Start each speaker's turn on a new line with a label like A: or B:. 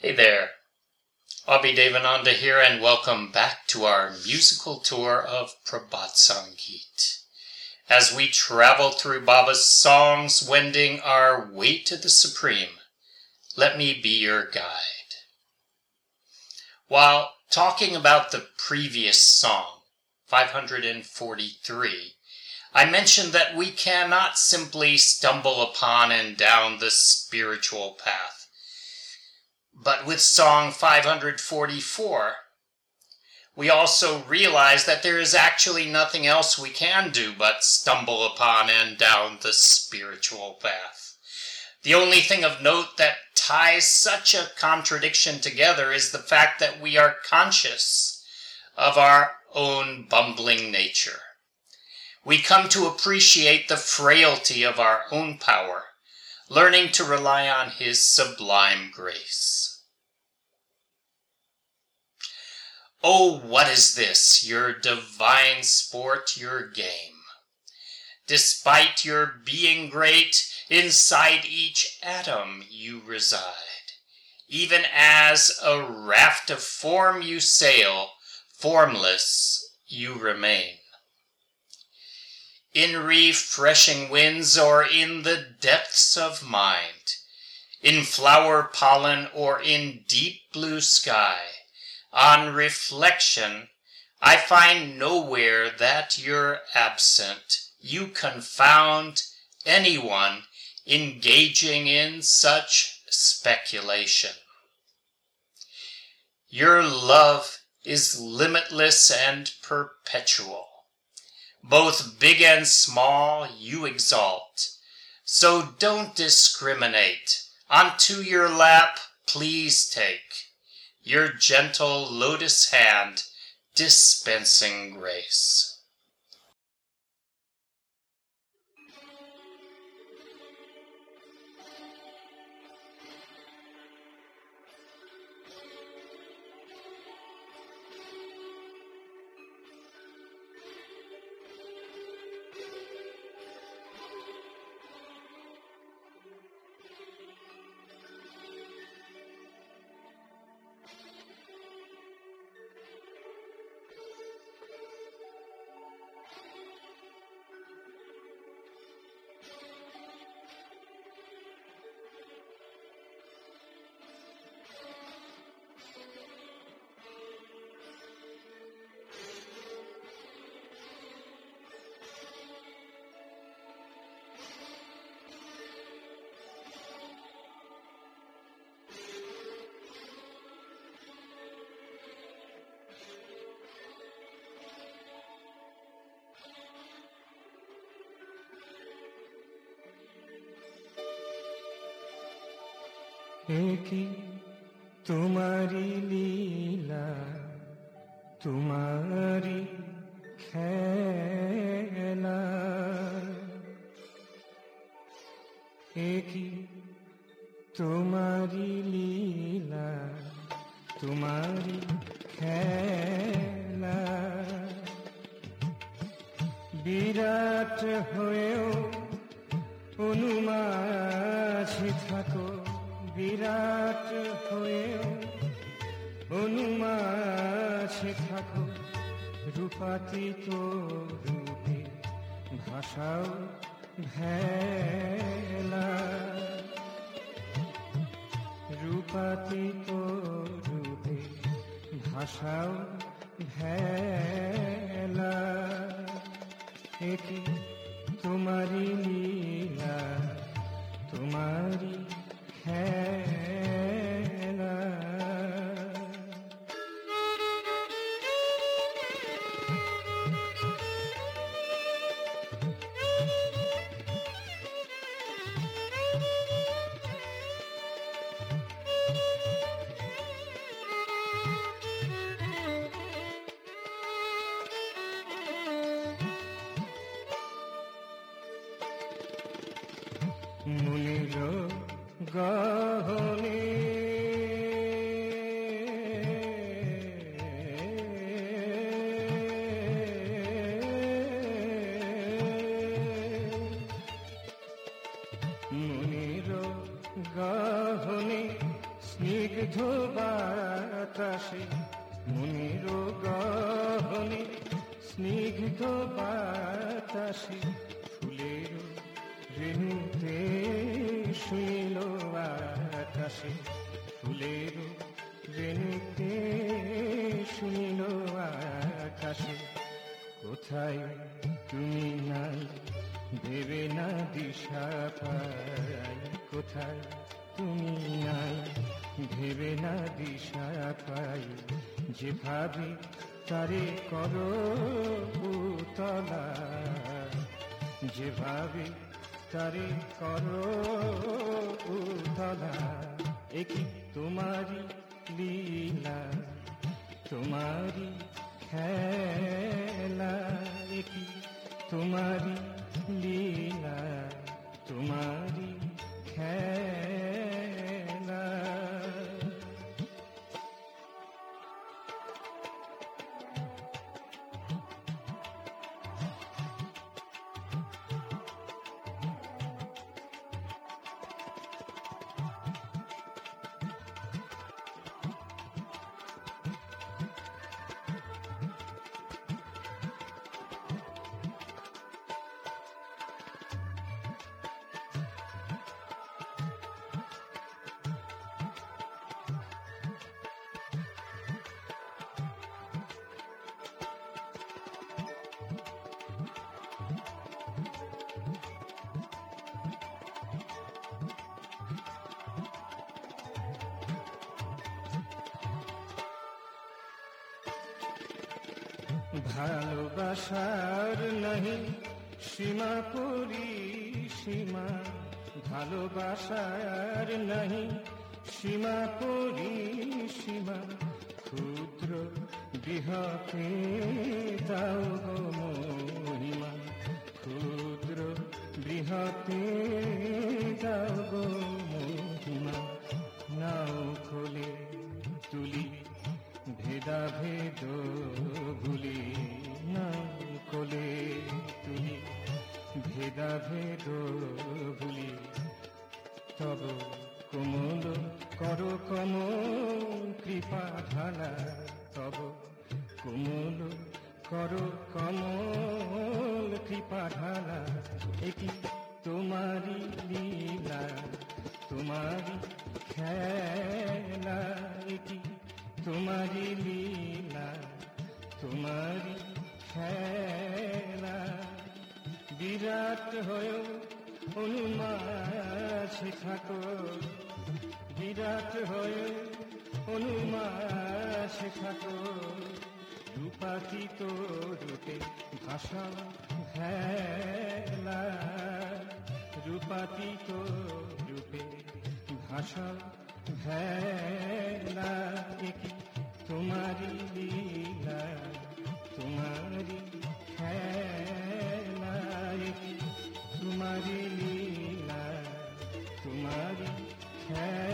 A: Hey there, Abhi Devananda here, and welcome back to our musical tour of Prabhat Sangeet. As we travel through Baba's songs, wending our way to the Supreme, let me be your guide. While talking about the previous song, 543, I mentioned that we cannot simply stumble upon and down the spiritual path but with Song 544, we also realize that there is actually nothing else we can do but stumble upon and down the spiritual path. The only thing of note that ties such a contradiction together is the fact that we are conscious of our own bumbling nature. We come to appreciate the frailty of our own power, learning to rely on His sublime grace. Oh, what is this, your divine sport, your game? Despite your being great, inside each atom you reside. Even as a raft of form you sail, formless you remain. In refreshing winds or in the depths of mind, in flower pollen or in deep blue sky, on reflection, I find nowhere that you're absent. You confound anyone engaging in such speculation. Your love is limitless and perpetual. Both big and small you exalt. So don't discriminate. Unto your lap please take your gentle lotus hand dispensing grace.
B: কি তোমারি লীলা তোমারি খেলা? কি তোমারি লীলা তোমারি খেলা? বিরাট হয়েও অনুমাঝি থাকো বিরাট হয়ে অনুমাছে থাকো রূপাতীত রূপে ভাষাও ভেলা। রূপাতীত রূপে ভাষাও ভেলা। একই গহনে। মনির গহ গহনে স্নিগ্ধ বাতাসে মনের গহনে স্নিগ্ধ বাতাসে ফুলের রেণুতে আকাশে ফুলের রেণুতে শুনিল আকাশে, কোথায় তুমি নাই দেবে না দিশা পাই কোথায় তুমি নাই ভেবে না দিশা পাই যেভাবে তারে করো তলা যেভাবে তারে করো তলা একই তোমারি লীলা তোমারি খেলা একই তোমারি লীলা তোমারি খেলা ভালোবাসার নাহি, সীমা করি সীমা। ভালোবাসার নাহি, সীমা করি সীমা। ক্ষুদ্র বৃহতে দাও গো মহিমা। ক্ষুদ্র বৃহতে দাও গো মহিমা। নাও খোলে তুলি ভেদা ভেদ ভেদা ভেদ ভুলি। তব কোমল, কর কম কৃপা ঢালা। তব কোমল, কর কমল, কৃপা ঢালা। এটি তোমারি লীলা তোমারি খেলা। এটি তোমারি লীলা তোমারি খেলা। বিরাট হয়ে অনুমাছে থাকো। বিরাট হয়ে অনুমাছে থাকো। রূপাতীত রূপে ভাষা ভেলা। রূপাতীত রূপে ভাষা ভেলা। একই তোমারি লীলা তোমারি একই তোমারি লীলা তোমারি খেলা।